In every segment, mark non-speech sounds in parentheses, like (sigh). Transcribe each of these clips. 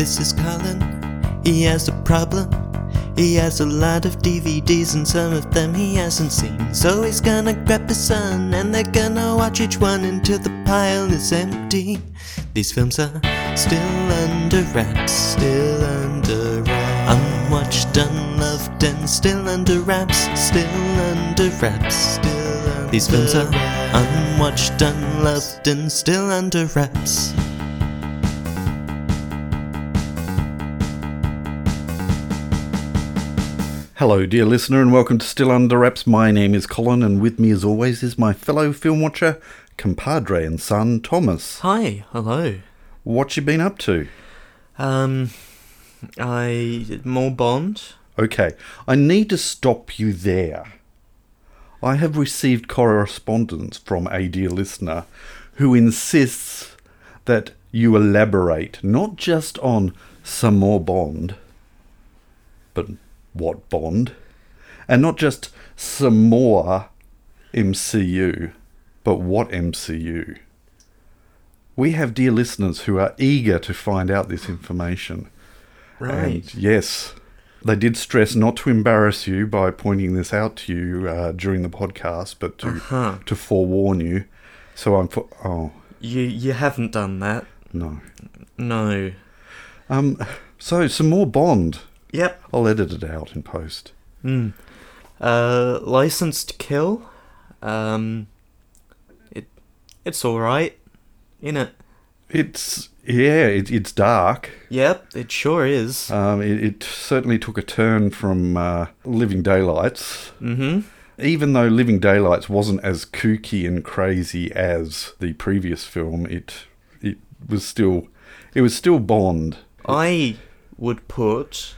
This is Colin. He has a problem. He has a lot of DVDs and some of them he hasn't seen. So he's gonna grab his son and they're gonna watch each one until the pile is empty. These films are still under wraps, still under wraps. Unwatched, unloved, and still under wraps, still under wraps, still under These films are unwatched, unloved, and still under wraps. Hello, dear listener, and welcome to Still Under Wraps. My name is Colin, and with me, as always, is my fellow film watcher, compadre and son, Thomas. Hi, hello. What you been up to? Um, I more Bond. Okay, I need to stop you there. I have received correspondence from a dear listener who insists that you elaborate not just on some more Bond, but what Bond? And not just some more MCU, but what MCU? We have dear listeners who are eager to find out this information. Right. And yes, they did stress not to embarrass you by pointing this out to you uh, during the podcast, but to Uh-huh. to forewarn you. So I'm for, oh You you haven't done that. no. No. Um. So some more Bond. Yep. I'll edit it out in post. Hmm. Uh, License to Kill. Um, it it's all right, in it? It's yeah. It, it's dark. Yep, it sure is. Um. It, it certainly took a turn from uh, Living Daylights. Mm-hmm. Even though Living Daylights wasn't as kooky and crazy as the previous film, it it was still it was still Bond. I would put,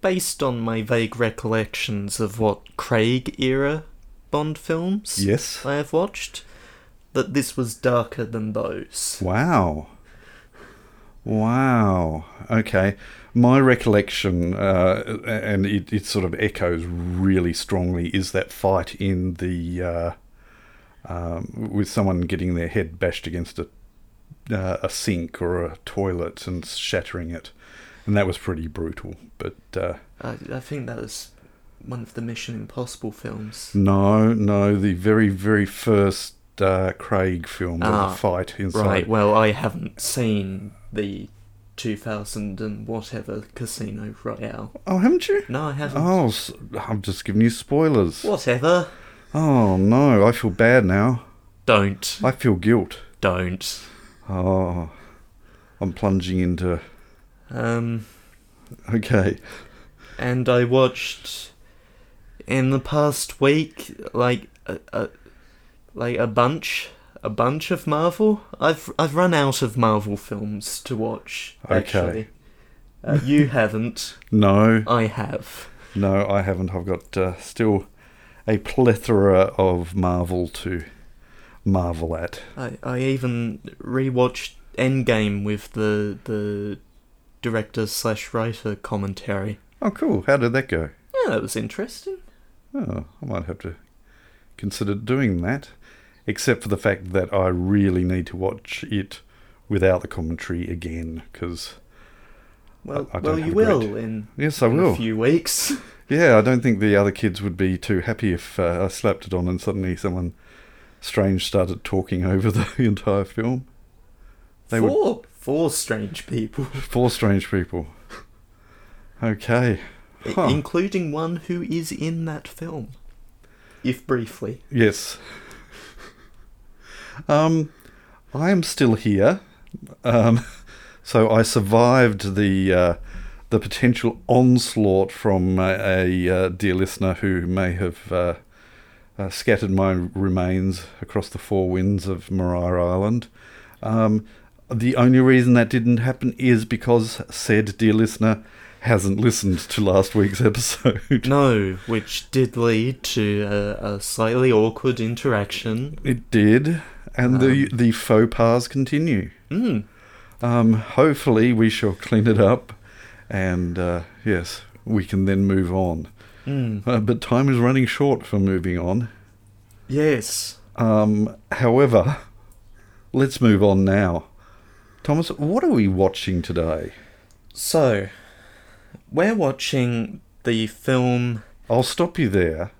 based on my vague recollections of what Craig era Bond films Yes. I have watched, that this was darker than those. Wow. Wow. Okay. My recollection, uh, and it, it sort of echoes really strongly, is that fight in the uh, um, with someone getting their head bashed against a uh, a sink or a toilet and shattering it, and that was pretty brutal. But uh, I, I think that was one of the Mission Impossible films. no, no, the very very first uh, Craig film, Ah, a fight inside. Right, well, I haven't seen the 2000 and whatever Casino Royale. Oh, haven't you? No, I haven't. Oh, I'm just giving you spoilers. Whatever. Oh no, I feel bad now. Don't. I feel guilt. Don't. Oh, I'm plunging into. Um, Okay. and I watched in the past week, like, a, a, like a bunch. A bunch of Marvel. I've I've run out of Marvel films to watch. Okay. Actually, uh, you (laughs) haven't. No, I have. no, I haven't. I've got uh, still a plethora of Marvel to marvel at. I, I even rewatched Endgame with the the director slash writer commentary. Oh, cool. How did that go? Yeah, that was interesting. Oh, I might have to consider doing that. Except for the fact that I really need to watch it without the commentary again, because Well, I don't well, you a great- will in, yes, I in will. a few weeks. (laughs) Yeah, I don't think the other kids would be too happy if uh, I slapped it on and suddenly someone strange started talking over (laughs) the entire film. They would- four, strange people, (laughs) Four strange people. Okay. Huh. including one who is in that film, if briefly. Yes. Um, I am still here. Um, (laughs) so I survived the uh, the potential onslaught from a, a uh, dear listener who may have uh, uh, scattered my remains across the four winds of Maria Island. Um, the only reason that didn't happen is because said dear listener hasn't listened to last week's (laughs) episode. No, which did lead to a, a slightly awkward interaction. It did, and the the faux pas continue. Mm. Um, hopefully, we shall clean it up, and uh, yes, we can then move on. Mm. Uh, but time is running short for moving on. Yes. Um, however, let's move on now. Thomas, what are we watching today? So, we're watching the film. I'll stop you there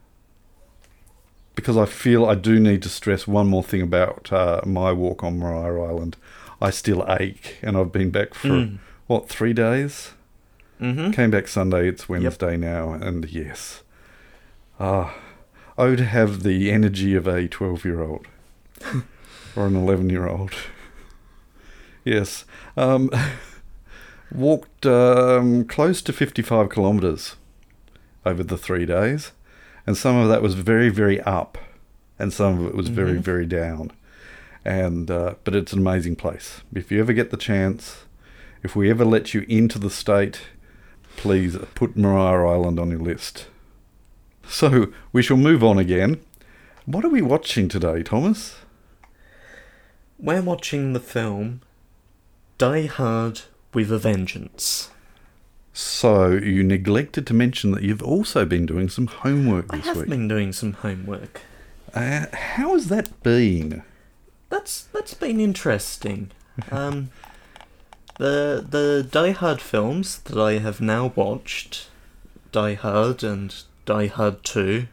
because I feel I do need to stress one more thing about uh, my walk on Maria Island. I still ache, and I've been back for Mm. what three days? Mm-hmm. Came back Sunday. It's Wednesday now, and yes, ah, I would have the energy of a twelve-year-old (laughs) or an eleven-year-old. Yes, um, (laughs) walked um, close to fifty-five kilometres over the three days, and some of that was very, very up, and some of it was very, Mhm. very down. And uh, but it's an amazing place. If you ever get the chance, if we ever let you into the state, please put Maria Island on your list. So we shall move on again. What are we watching today, Thomas? We're watching the film Die Hard with a Vengeance. So you neglected to mention that you've also been doing some homework this week. I have week. been doing some homework. Uh, how has that been? That's that's been interesting. (laughs) Um, the the Die Hard films that I have now watched, Die Hard and Die Hard Two,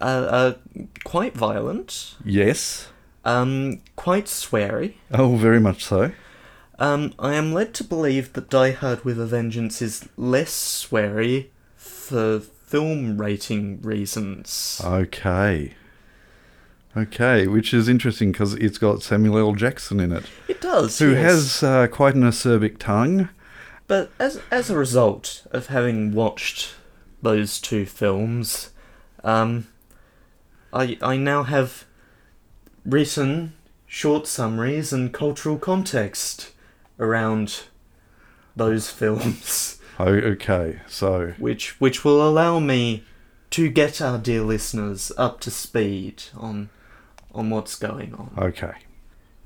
are, are quite violent. Yes. Um, quite sweary. Oh, very much so. Um, I am led to believe that Die Hard with a Vengeance is less sweary for film rating reasons. Okay. Okay, which is interesting because it's got Samuel L. Jackson in it, It does, who yes. has uh, quite an acerbic tongue. But as as a result of having watched those two films, um, I I now have written short summaries and cultural context around those films, (laughs) Oh, okay, so which which will allow me to get our dear listeners up to speed on on what's going on. okay.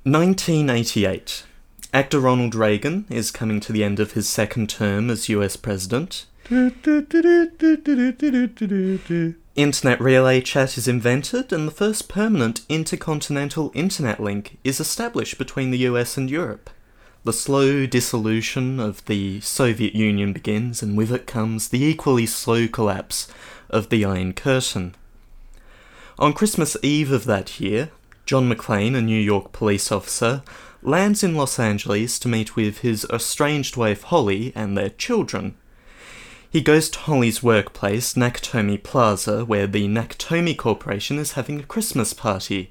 1988. Actor Ronald Reagan is coming to the end of his second term as US President. Internet relay chat is invented, and the first permanent intercontinental internet link is established between the US and Europe. The slow dissolution of the Soviet Union begins, and with it comes the equally slow collapse of the Iron Curtain. On Christmas Eve of that year, John McClane, a New York police officer, lands in Los Angeles to meet with his estranged wife Holly and their children. He goes to Holly's workplace, Nakatomi Plaza, where the Nakatomi Corporation is having a Christmas party.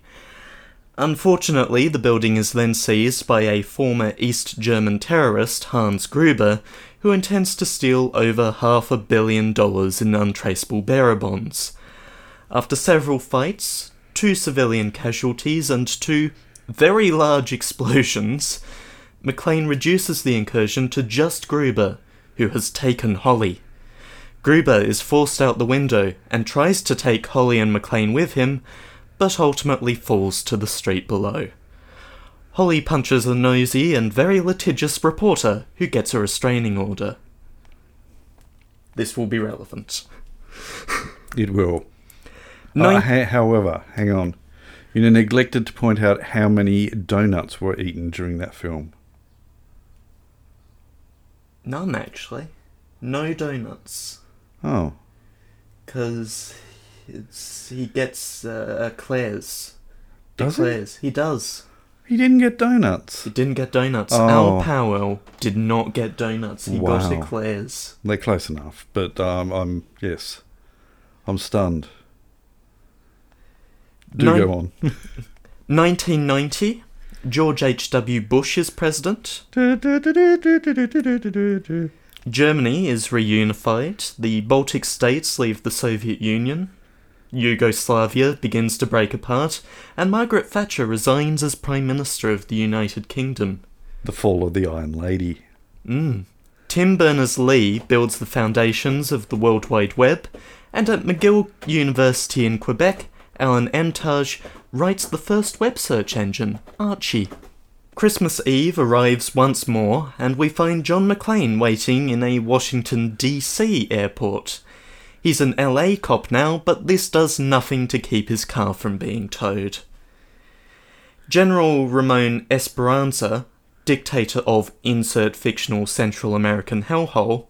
Unfortunately, the building is then seized by a former East German terrorist, Hans Gruber, who intends to steal over half a billion dollars in untraceable bearer bonds. After several fights, two civilian casualties, and two very large explosions, McClane reduces the incursion to just Gruber, who has taken Holly. Gruber is forced out the window and tries to take Holly and McClane with him, but ultimately falls to the street below. Holly punches a nosy and very litigious reporter who gets a restraining order. This will be relevant. (laughs) It will. Nine- Uh, ha- however, hang on. You neglected to point out how many donuts were eaten during that film. None, actually. No donuts. Oh, Because it's he gets uh, Claire's. Does he? He does. he didn't get donuts. He didn't get donuts. Oh. Al Powell did not get donuts. He got Wow. eclairs. They're close enough, but um, I'm yes, I'm stunned. Do Nine- go on. (laughs) 1990. George H.W. Bush is president. (laughs) Germany is reunified. The Baltic states leave the Soviet Union. Yugoslavia begins to break apart. And Margaret Thatcher resigns as Prime Minister of the United Kingdom. the fall of the Iron Lady. Mm. Tim Berners Lee builds the foundations of the World Wide Web, and at McGill University in Quebec, Alan Emtage writes the first web search engine, Archie. Christmas Eve arrives once more, and we find John McClane waiting in a Washington, D.C. airport. He's an LA cop now, but this does nothing to keep his car from being towed. General Ramon Esperanza, dictator of insert fictional Central American hellhole,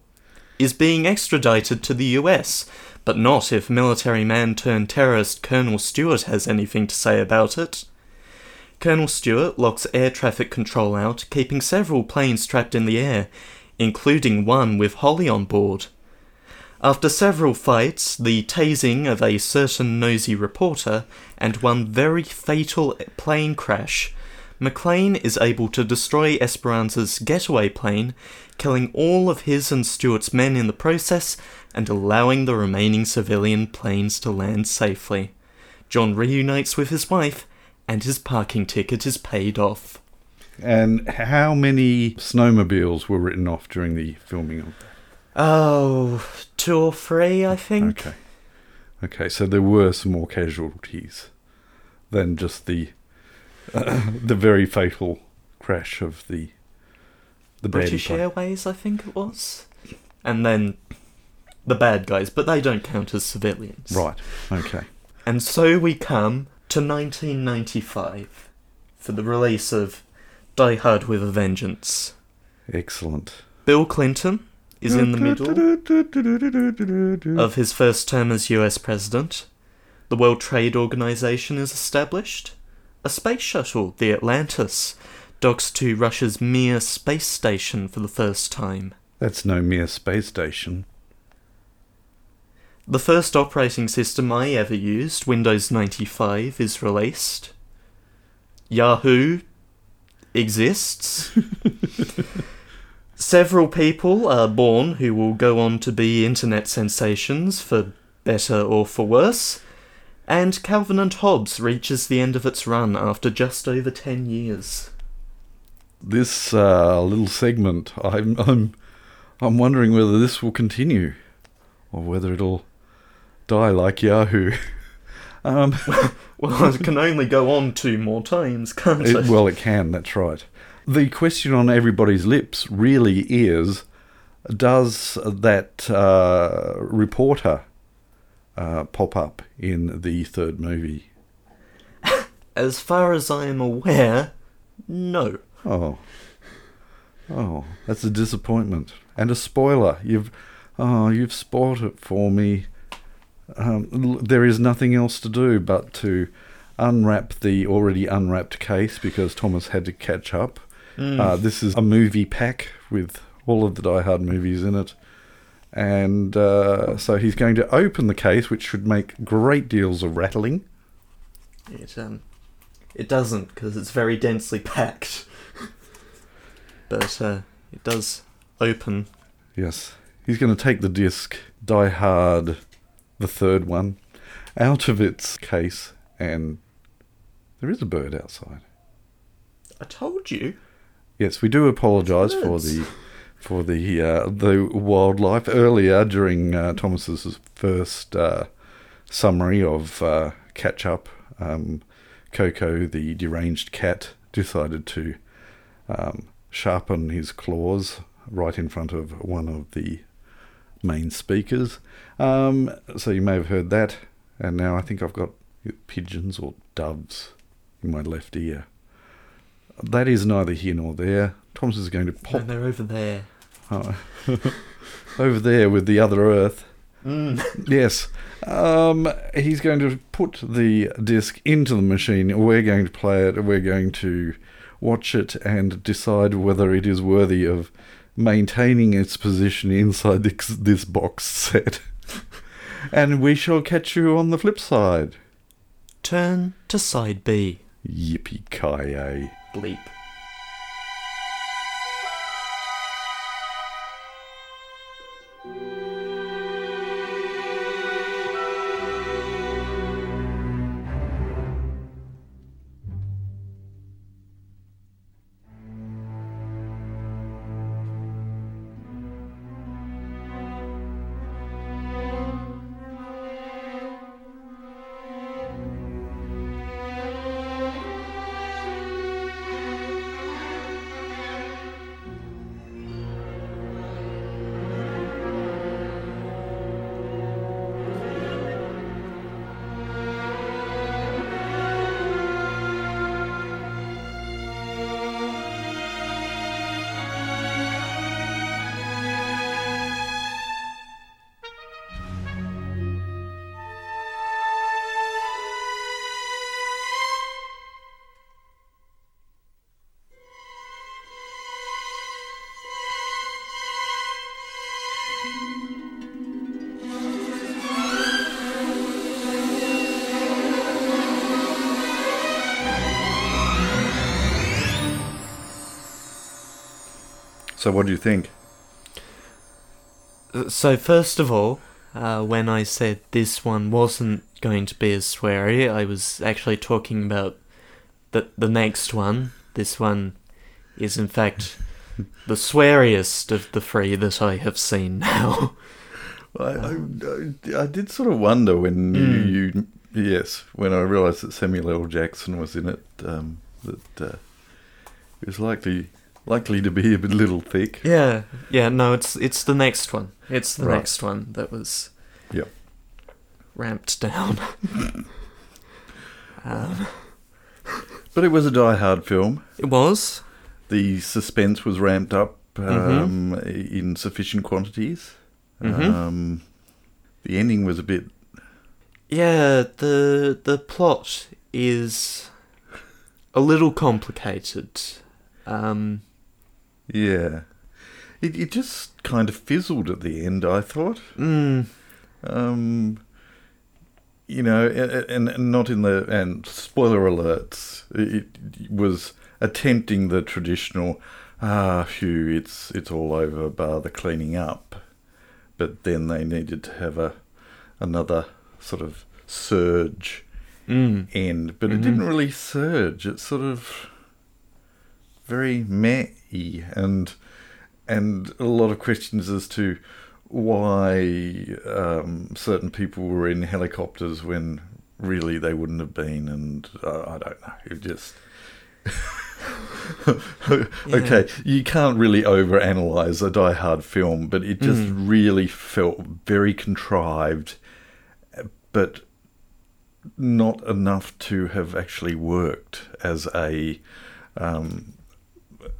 is being extradited to the US, but not if military man turned terrorist Colonel Stuart has anything to say about it. Colonel Stuart locks air traffic control out, keeping several planes trapped in the air, including one with Holly on board. After several fights, the tasing of a certain nosy reporter, and one very fatal plane crash, McClane is able to destroy Esperanza's getaway plane, killing all of his and Stuart's men in the process, and allowing the remaining civilian planes to land safely. John reunites with his wife, and his parking ticket is paid off. And how many snowmobiles were written off during the filming of that? Oh, two or three, I think. Okay. Okay, so there were some more casualties than just the uh, (coughs) the very fatal crash of the the British plane. Airways, I think it was. And then the bad guys, but they don't count as civilians. Right. Okay. And so we come to 1995 for the release of Die Hard with a Vengeance. Excellent. Bill Clinton is in the middle (laughs) of his first term as US president. The World Trade Organization is established. A space shuttle, the Atlantis, docks to Russia's Mir space station for the first time. That's no mere space station. The first operating system I ever used, Windows 95, is released. Yahoo exists. (laughs) Several people are born who will go on to be internet sensations, for better or for worse. And Calvin and Hobbes reaches the end of its run after just over 10 years. This uh, little segment, I'm, I'm, I'm wondering whether this will continue, or whether it'll die like Yahoo. (laughs) um, (laughs) Well, it can only go on two more times, can't it? it, well, it can. That's right. The question on everybody's lips really is: Does that uh, reporter uh, pop up in the third movie? (laughs) As far as I am aware, no. Oh, oh, that's a disappointment and a spoiler. You've, oh, you've spoiled it for me. Um, l- there is nothing else to do but to unwrap the already unwrapped case because Thomas had to catch up. Uh, this is a movie pack with all of the Die Hard movies in it. And uh, so he's going to open the case, which should make great deals of rattling. It um, it doesn't because it's very densely packed. (laughs) but uh, it does open. Yes. He's going to take the disc, Die Hard, the third one, out of its case, and there is a bird outside. I told you. Yes, we do apologise for the for the uh, the wildlife earlier during uh, Thomas's first uh, summary of uh, catch up. Um, Coco, the deranged cat, decided to um, sharpen his claws right in front of one of the main speakers. Um, so you may have heard that, and now I think I've got pigeons or doves in my left ear. That is neither here nor there. Thomas is going to pop And they're over there. uh, (laughs) over there with the other Earth. Mm. (laughs) Yes. Um, he's going to put the disc into the machine. We're going to play it. We're going to watch it and decide whether it is worthy of maintaining its position inside this, this box set. (laughs) and we shall catch you on the flip side. Turn to side B. Yippee ki Bleep. So, what do you think? So first of all, uh, when I said this one wasn't going to be as sweary, I was actually talking about the the next one. This one is in fact (laughs) the sweariest of the three that I have seen now. (laughs) I, I, I, I did sort of wonder when Mm. you, you, yes, when I realised that Samuel L. Jackson was in it, um, that uh, it was likely likely to be a bit little thick. yeah, yeah. No, it's it's the next one. It's the Right. next one that was Yep. ramped down. (laughs) um, But it was a Die Hard film. it was. The suspense was ramped up Mm-hmm. um, in sufficient quantities. Mhm. Um, the ending was a bit. Yeah, the the plot is a little complicated. Um, Yeah. It, it just kind of fizzled at the end, I thought. mm, Um, you know, and, and not in the and spoiler alerts. It, it was attempting the traditional, ah, phew, it's it's all over, bar the cleaning up. But then they needed to have a another sort of surge mm, end, but Mhm. it didn't really surge. It sort of very meh and and a lot of questions as to why um, certain people were in helicopters when really they wouldn't have been, and uh, I don't know. It just. (laughs) okay, you can't really overanalyze a Die Hard film, but it just Mm. really felt very contrived, but not enough to have actually worked as a um,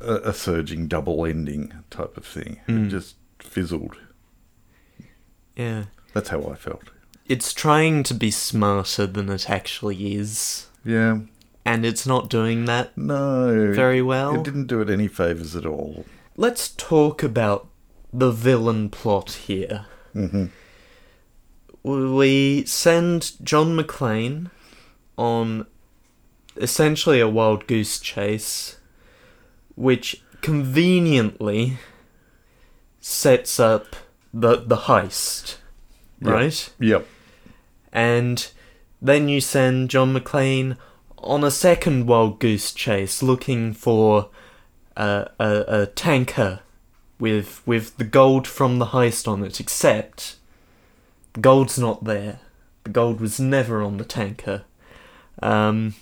a, a surging double ending type of thing. Mm. It just fizzled. yeah. That's how I felt. It's trying to be smarter than it actually is, Yeah. and it's not doing that No. very well. It didn't do it any favors at all. Let's talk about the villain plot here. hmm We send John McClane on essentially a wild goose chase, which conveniently sets up the the heist, Yep. right? Yep. And then you send John McClane on a second wild goose chase, looking for a, a, a tanker with with the gold from the heist on it. Except the gold's not there. The gold was never on the tanker. Um,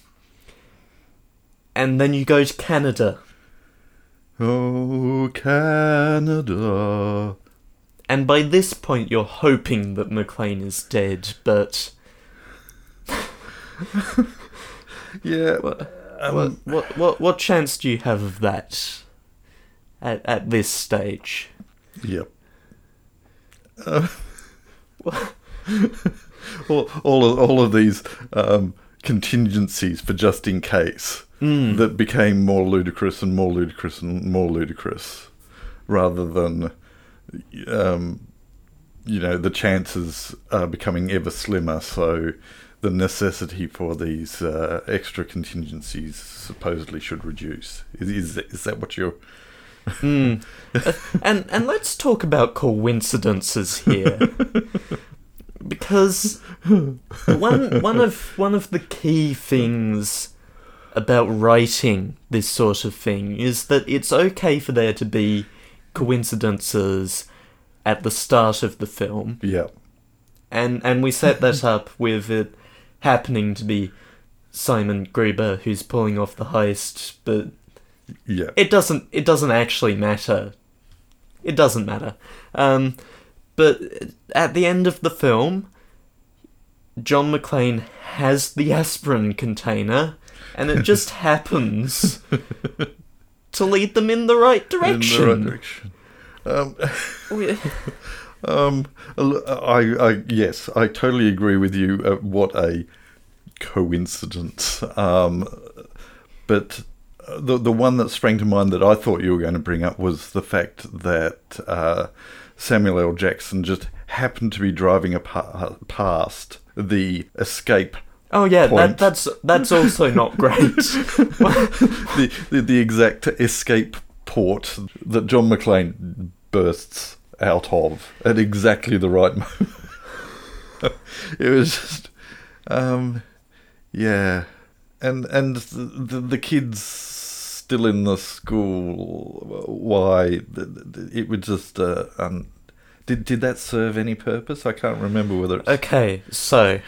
and then you go to Canada, Oh, Canada. and by this point you're hoping that McClane is dead, but Yeah. What, um, what, what, what, what chance do you have of that at, at this stage? Yep. Uh, (laughs) all, all of all of these um, contingencies for just in case Mm. that became more ludicrous and more ludicrous and more ludicrous, rather than um, you know the chances are becoming ever slimmer. So the necessity for these uh, extra contingencies supposedly should reduce. Is is, is that what you're? Mm. And and let's talk about coincidences here, (laughs) because one one of one of the key things about writing this sort of thing is that it's okay for there to be coincidences at the start of the film, Yeah. and and we set that (laughs) up with it happening to be Simon Gruber who's pulling off the heist, but Yeah. it doesn't it doesn't actually matter. It doesn't matter. Um, but at the end of the film, John McClane has the aspirin container, and it just (laughs) happens to lead them in the right direction. In the right direction. Um, (laughs) um, I, I, yes, I totally agree with you. Uh, what a coincidence. Um, but uh, the the one that sprang to mind that I thought you were going to bring up was the fact that uh, Samuel L. Jackson just happened to be driving a pa- past the escape. Oh yeah, that, that's that's also not (laughs) great. the, the the exact escape port that John McClane bursts out of at exactly the right (laughs) moment. it was just, um, yeah, and and the, the, the kids still in the school. Why it would just uh, um, did did that serve any purpose? I can't remember whether. It's, Okay, so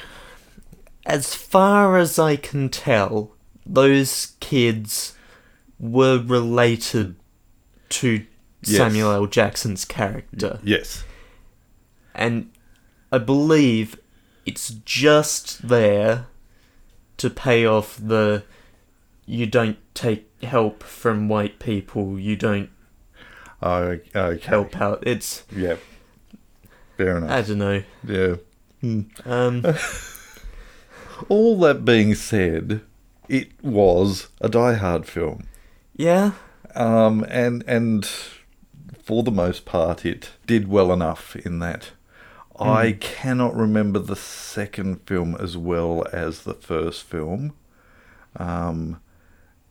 as far as I can tell, those kids were related to Yes. Samuel L. Jackson's character. yes, And I believe it's just there to pay off the you don't take help from white people, you don't oh, okay, help out. It's Yeah, fair enough. I don't know. yeah. Um (laughs) All that being said, it was a Die Hard film, yeah. um, and and for the most part, it did well enough in that. I cannot remember the second film as well as the first film, um,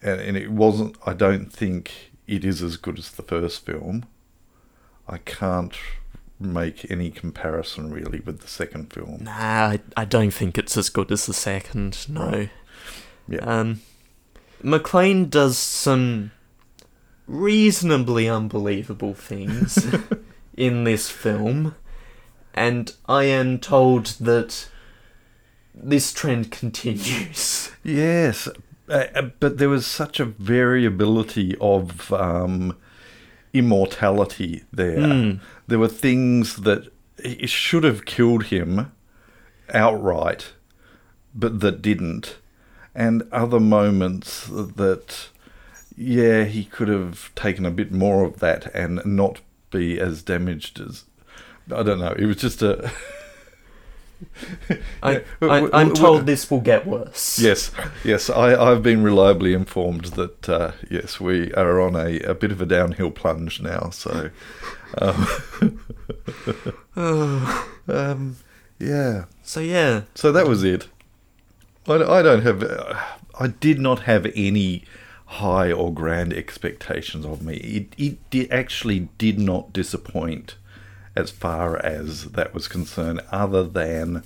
and, and it wasn't. I don't think it is as good as the first film. I can't make any comparison really with the second film. Nah, I, I don't think it's as good as the second. No. Yeah. Um, McClane does some reasonably unbelievable things (laughs) in this film, and I am told that this trend continues. Yes, uh, uh, but there was such a variability of um, immortality there. Mm. There were things that it should have killed him outright, but that didn't, and other moments that, yeah, he could have taken a bit more of that and not be as damaged as. I don't know. It was just a. (laughs) I, Yeah, I, w- I'm told this will get worse. Yes, yes, I, I've been reliably informed that uh, yes, we are on a, a bit of a downhill plunge now. So, um, (laughs) um, yeah. So yeah, So that was it. I, I don't have, uh, I did not have any high or grand expectations of me. It it did, actually did not disappoint as far as that was concerned, other than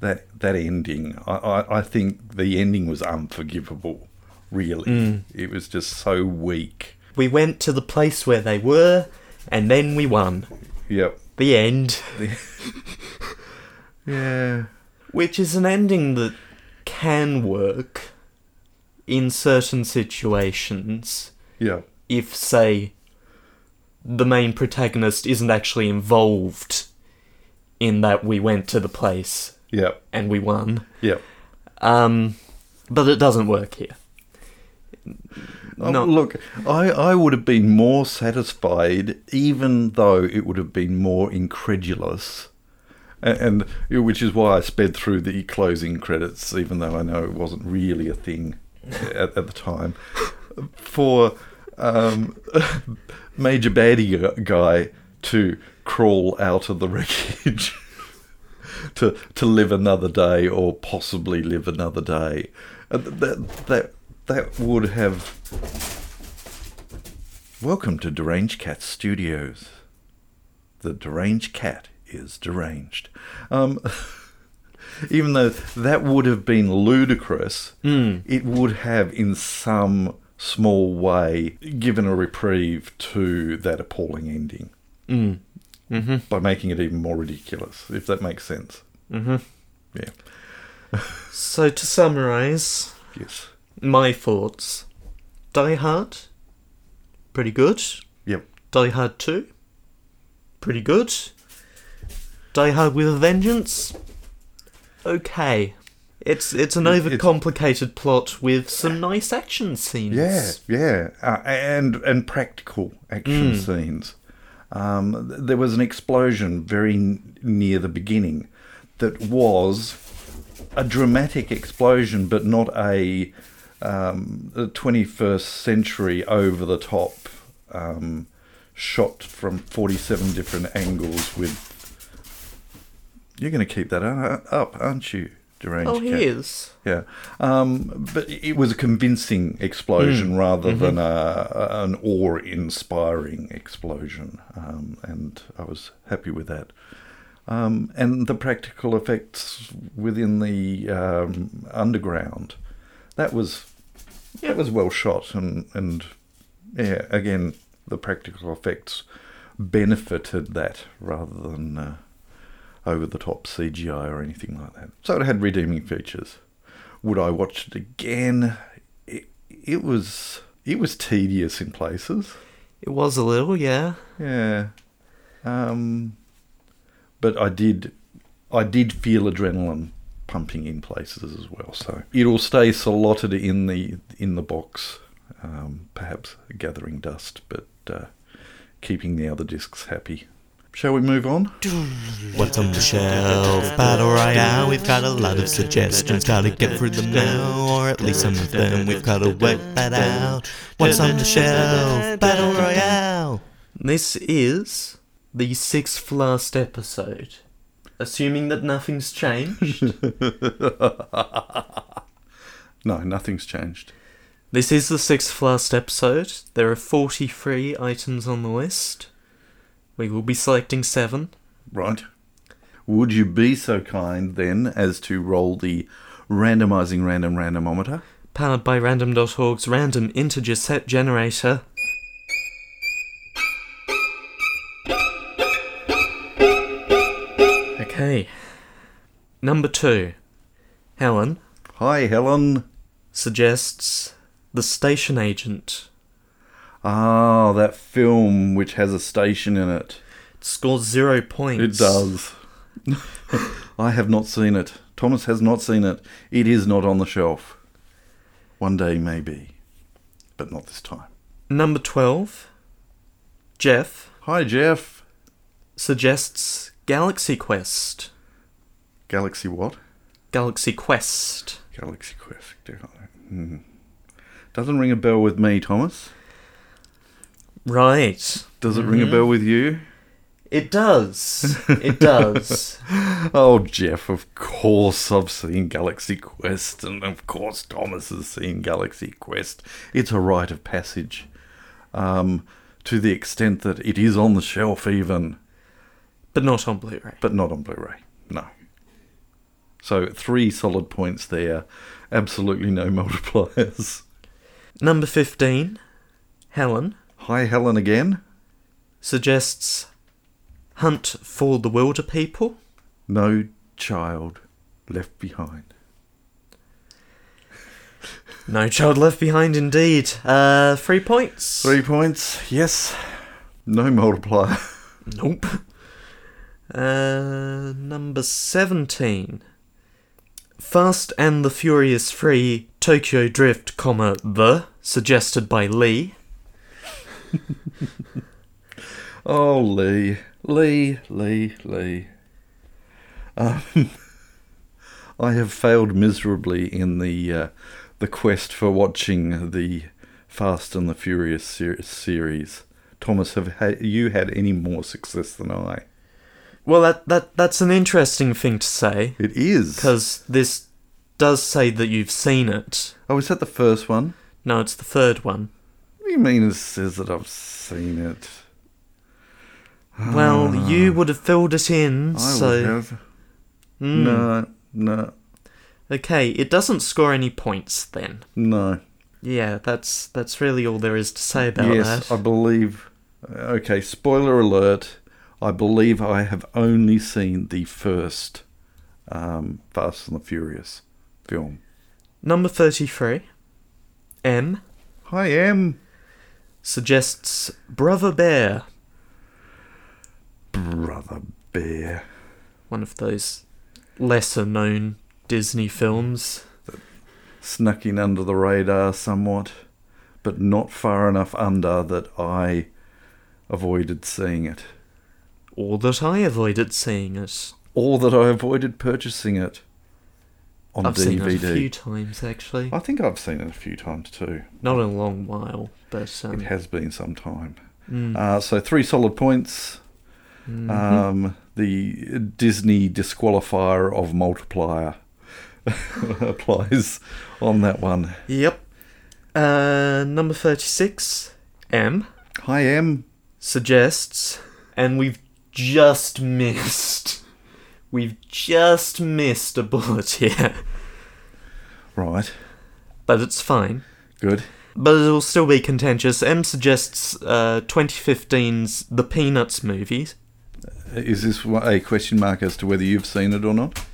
that that ending. I, I, I think the ending was unforgivable. Really, hmm. it was just so weak. we went to the place where they were, and then we won. Yep. The end. (laughs) Yeah. Which is an ending that can work in certain situations Yeah. if, say, the main protagonist isn't actually involved in that we went to the place Yep. and we won. Yep. Um, but it doesn't work here. Oh, No. look, I, I would have been more satisfied, even though it would have been more incredulous, and, and which is why I sped through the closing credits, even though I know it wasn't really a thing (laughs) at, at the time. For um, (laughs) Major Baddie guy to crawl out of the wreckage. (laughs) To, to live another day or possibly live another day, Uh, that that that would have Welcome to Deranged Cat Studios. The deranged cat is deranged. Um, (laughs) even though that would have been ludicrous, it would have, in some small way, given a reprieve to that appalling ending Mm. Mm-hmm. by making it even more ridiculous, if that makes sense. Mm-hmm. Yeah. (laughs) So to summarize, Yes. my thoughts: Die Hard, pretty good. Yep. Die Hard 2, pretty good. Die Hard with a Vengeance, okay. It's it's an It- it's- overcomplicated plot with some nice action scenes. Yeah, yeah, uh, and and practical action Mm. scenes. Um, th- there was an explosion very n- near the beginning that was a dramatic explosion, but not a, um, a 21st century over the top um, shot from 47 different angles with. You're going to keep that up, aren't you, deranged Oh, he cat. is. Yeah, um, but it was a convincing explosion rather than a, an awe-inspiring explosion, um, and I was happy with that. Um, and the practical effects within the um, underground, that was that was well shot, and and yeah, again, the practical effects benefited that rather than. Uh, over the top CGI or anything like that. So it had redeeming features. Would I watch it again? It, it was it was tedious in places. It was a little, yeah. Yeah. Um but I did I did feel adrenaline pumping in places as well. So it'll stay slotted in the in the box, um, perhaps gathering dust, but uh, keeping the other discs happy. Shall we move on? What's on the shelf? Battle Royale. We've got a lot of suggestions. Gotta get through them now, or at least some of them. We've gotta work that out. What's on the shelf? Battle Royale. This is the sixth last episode. Assuming that nothing's changed. (laughs) No, nothing's changed. this is the sixth last episode. There are 43 items on the list. We will be selecting seven. Right. Would you be so kind then as to roll the randomizing random randomometer? Powered by random.org's random integer set generator. Okay. Number two. Helen Hi, Helen. suggests The Station Agent. Ah, that film which has a station in it. It scores zero points. It does. (laughs) I have not seen it. Thomas has not seen it. It is not on the shelf. One day, maybe. But not this time. Number 12. Jeff Hi, Jeff. suggests Galaxy Quest. Galaxy what? Galaxy Quest. Galaxy Quest. Hmm. Doesn't ring a bell with me, Thomas. Right. Does it ring a bell with you? It does. It does. (laughs) Oh, Jeff, of course I've seen Galaxy Quest, and of course Thomas has seen Galaxy Quest. It's a rite of passage. Um, to the extent that it is on the shelf, even, but not on Blu ray. but not on Blu ray. No. So, three solid points there. Absolutely no (laughs) multipliers. Number 15. Helen Hi, Helen, again. suggests Hunt for the Wilderpeople. No child left behind. No Child Left Behind, indeed. Uh, three points. Three points, yes. No multiplier. Nope. Uh, number 17. Fast and the Furious 3 Tokyo Drift, comma, the, suggested by Lee. (laughs) Oh, Lee, Lee, Lee, Lee. Um, (laughs) I have failed miserably in the uh, the quest for watching the Fast and the Furious ser- series. Thomas, have ha- you had any more success than I? Well, that, that that's an interesting thing to say, It is. because this does say that you've seen it. oh, is that the first one? No, it's the third one. What do you mean it says that I've seen it? Well, you would have filled it in, I so. would have. Mm. No, no, Okay, it doesn't score any points then. no. Yeah, that's that's really all there is to say about yes, that. I believe. Okay, spoiler alert. I believe I have only seen the first um, Fast and the Furious film. Number 33. M Hi, Em. Suggests Brother Bear, Brother Bear. one of those lesser known Disney films. That Snuck in under the radar somewhat, but not far enough under that I avoided seeing it. Or that I avoided seeing it. Or that I avoided purchasing it on I've DVD. seen it a few times actually. I think I've seen it a few times too. Not in a long while, but um, It has been some time. mm, Uh, so three solid points. mhm. Um, the Disney disqualifier of multiplier. (laughs) applies on that one. Yep. Uh, number 36, M, Hi, M. suggests, and we've just missed. We've just missed a bullet here. Right. But it's fine. Good. But it'll still be contentious. M suggests uh, 2015's The Peanuts movies. Is this a question mark as to whether you've seen it or not?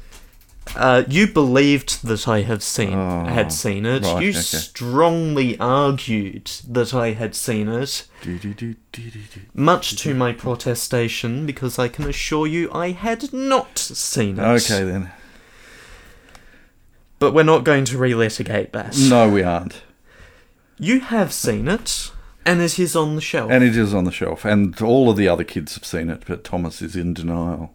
Uh, you believed that I have seen Oh, had seen it. right, you okay. strongly argued that I had seen it, Do-do-do-do-do-do. much to my protestation, because I can assure you I had not seen it. Okay then. But we're not going to relitigate that. No, we aren't. You have seen it, and it is on the shelf. And it is on the shelf, and all of the other kids have seen it, but Thomas is in denial.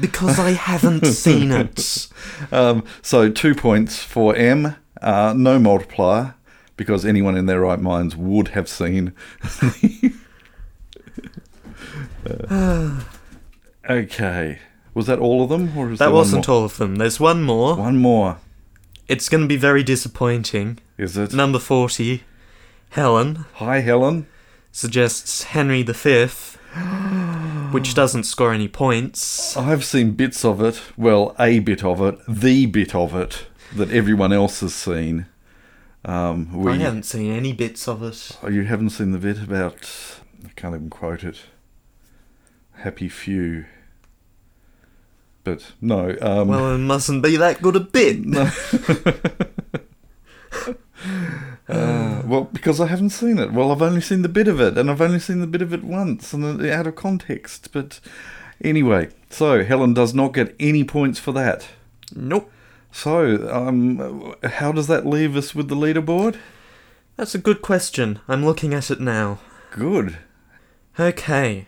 because I haven't (laughs) seen it. Um, so two points for M. Uh, no multiplier because anyone in their right minds would have seen. Uh, (sighs) okay, was that all of them, or is That wasn't all of them. There's one more. One more, It's going to be very disappointing. is it? Number 40, Helen, Hi, Helen. suggests Henry V, (gasps) which doesn't score any points. I've seen bits of it. Well, a bit of it, the bit of it that everyone else has seen. Um, we, I haven't seen any bits of it. Oh, you haven't seen the bit about. I can't even quote it. Happy few. But no. Um, Well, it mustn't be that good a bit. no. (laughs) (laughs) Uh, well, because I haven't seen it. Well, I've only seen the bit of it, and I've only seen the bit of it once, and out of context. But anyway, so Helen does not get any points for that. Nope. So, um, how does that leave us with the leaderboard? That's a good question. I'm looking at it now. Good. Okay.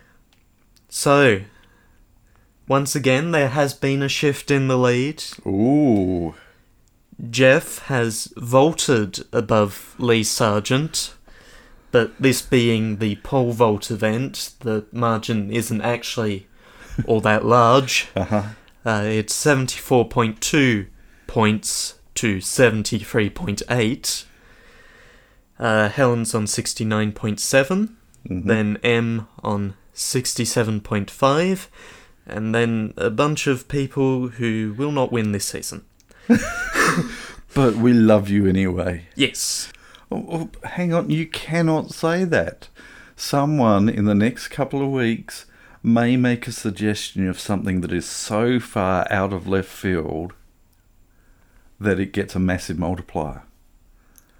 So, once again, there has been a shift in the lead. Ooh. Jeff has vaulted above Lee Sargent, but this being the pole vault event, the margin isn't actually all that large. (laughs) Uh huh. Uh, it's 74.2 points to 73.8. Uh, Helen's on 69.7, then M on 67.5, and then a bunch of people who will not win this season. (laughs) But we love you anyway. Yes. Oh, oh, hang on, you cannot say that. Someone in the next couple of weeks may make a suggestion of something that is so far out of left field that it gets a massive multiplier.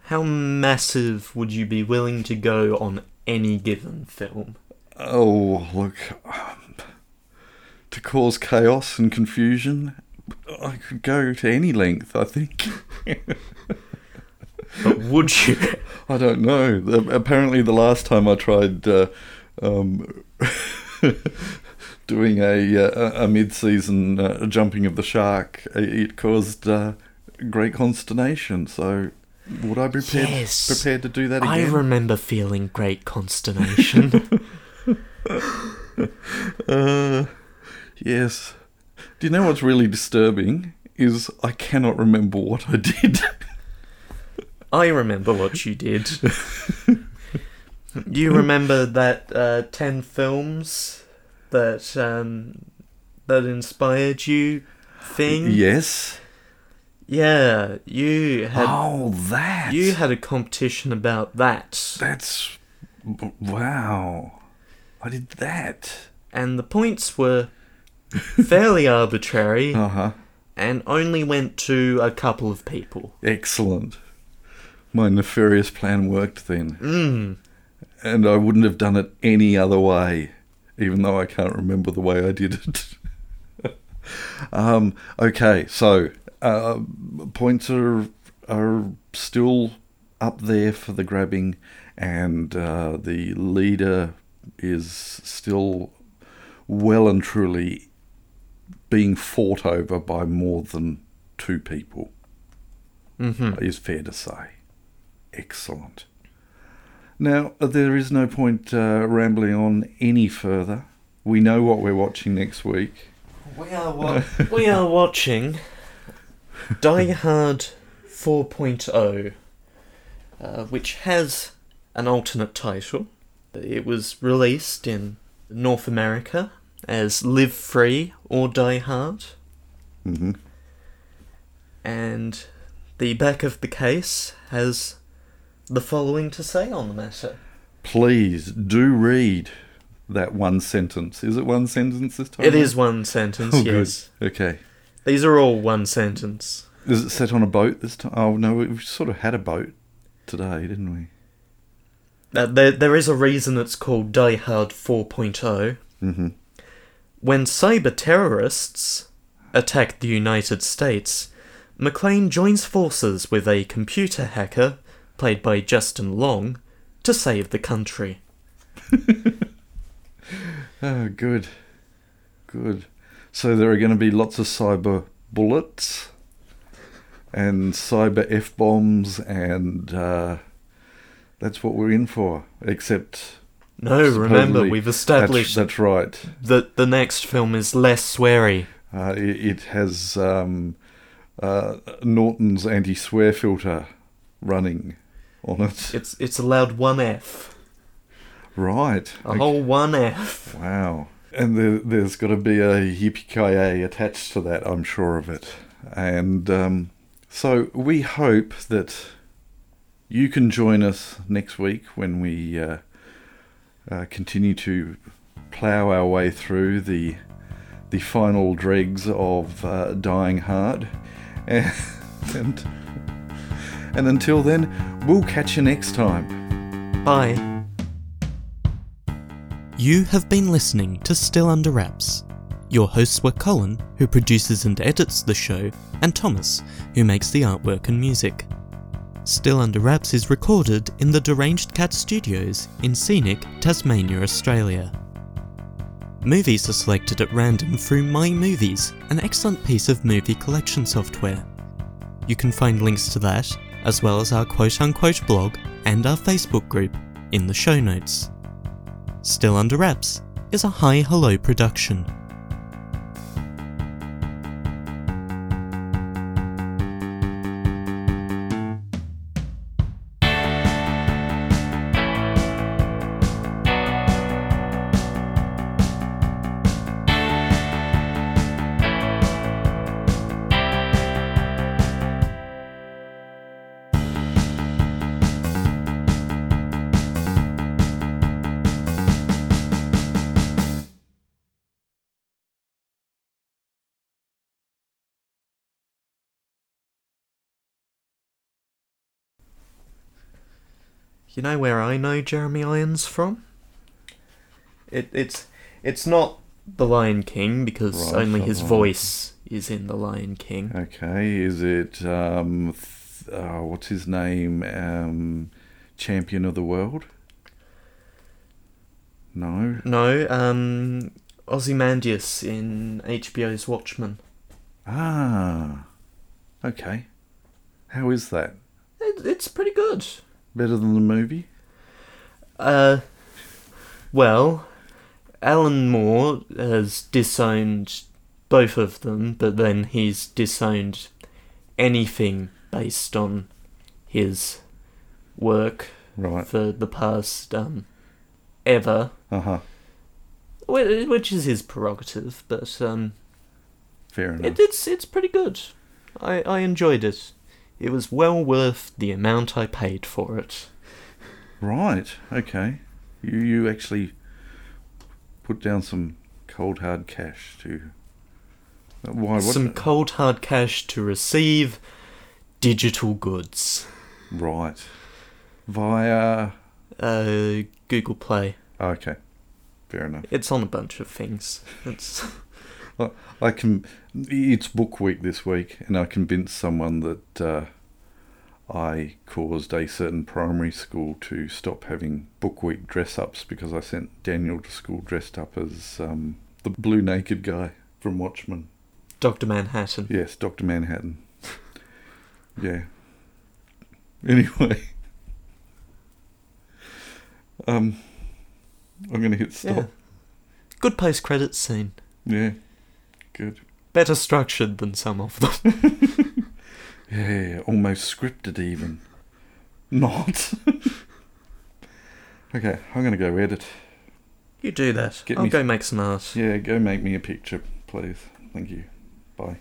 How massive would you be willing to go on any given film? Oh, look. To cause chaos and confusion, I could go to any length, I think. But would you? (laughs) I don't know. Apparently, the last time I tried uh, um, (laughs) doing a uh, a mid-season uh, jumping of the shark, it caused uh, great consternation. So, would I be prepared Yes. prepared to do that again? I remember feeling great consternation. (laughs) uh, yes. Do you know what's really disturbing? Is I cannot remember what I did. (laughs) I remember what you did. (laughs) you remember that uh, ten films that um, that inspired you thing? yes. Yeah, you had oh, that. you had a competition about that, That's wow. I did that. and the points were (laughs) fairly arbitrary Uh huh. and only went to a couple of people. Excellent. My nefarious plan worked then, Mm. and I wouldn't have done it any other way, even though I can't remember the way I did it. (laughs) um, okay, so uh, points are are still up there for the grabbing, and uh, the leader is still well and truly being fought over by more than two people hmm is fair to say. Excellent. Now, there is no point uh, rambling on any further. We know what we're watching next week. We are wa- (laughs) we are watching Die Hard 4.0, uh, which has an alternate title. It was released in North America as Live Free or Die Hard, hmm and the back of the case has the following to say on the matter. Please do read that one sentence. Is it one sentence this time? It is one sentence, Oh, good. yes. Okay. These are all one sentence. Is it set on a boat this time? Oh no, we sort of had a boat today, didn't we? Uh, there, there is a reason it's called Die Hard 4.0. hmm When cyber terrorists attack the United States, McClane joins forces with a computer hacker, played by Justin Long, to save the country. (laughs) Oh, good, good. So there are going to be lots of cyber bullets and cyber f bombs, and uh, that's what we're in for. Except No, remember, we've that's, established that's right. that the next film is less sweary. Uh, it, it has um, uh, Norton's anti-swear filter running on it. It's it's allowed one F. Right. A Okay. whole one F. Wow. And there, there's got to be a yippee attached to that, I'm sure of it. And um, so we hope that you can join us next week when we uh, uh, continue to plough our way through the the final dregs of uh, Dying Hard. (laughs) And, and, and until then, we'll catch you next time. Bye. You have been listening to Still Under Wraps. Your hosts were Colin, who produces and edits the show, and Thomas, who makes the artwork and music. Still Under Wraps is recorded in the Deranged Cat Studios in scenic Tasmania, Australia. Movies are selected at random through My Movies, an excellent piece of movie collection software. You can find links to that, as well as our quote unquote blog and our Facebook group, in the show notes. Still Under Wraps is a Hi Hello production. You know where I know Jeremy Irons from? It, it's it's not The Lion King because Right, only his Lion voice is in The Lion King. Okay, is it um, th- uh, what's his name? Um, champion of the world? No. No, um, Ozymandias in HBO's Watchmen. Ah. Okay. How is that? It, it's pretty good. Better than the movie? Uh, well, Alan Moore has disowned both of them, but then he's disowned anything based on his work Right. for the past um, ever, Uh huh. which is his prerogative. But um, Fair enough. it, it's it's pretty good. I I enjoyed it. It was well worth the amount I paid for it. Right. Okay. You you actually put down some cold hard cash to. Uh, Why? What? Some cold hard cash to receive digital goods. right. Via. Uh, Google Play. Okay. Fair enough. It's on a bunch of things. It's (laughs) I can. It's book week this week, and I convinced someone that uh, I caused a certain primary school to stop having book week dress ups because I sent Daniel to school dressed up as um, the blue naked guy from Watchmen. Doctor Manhattan. Yes, Doctor Manhattan. yeah. Anyway, um, I'm gonna hit stop. Yeah. Good post credits scene. yeah. Good. Better structured than some of them. (laughs) Yeah, almost scripted even. Not. (laughs) okay, I'm gonna go edit. You do that. Get I'll me- go make some art. Yeah, go make me a picture, please. Thank you. Bye.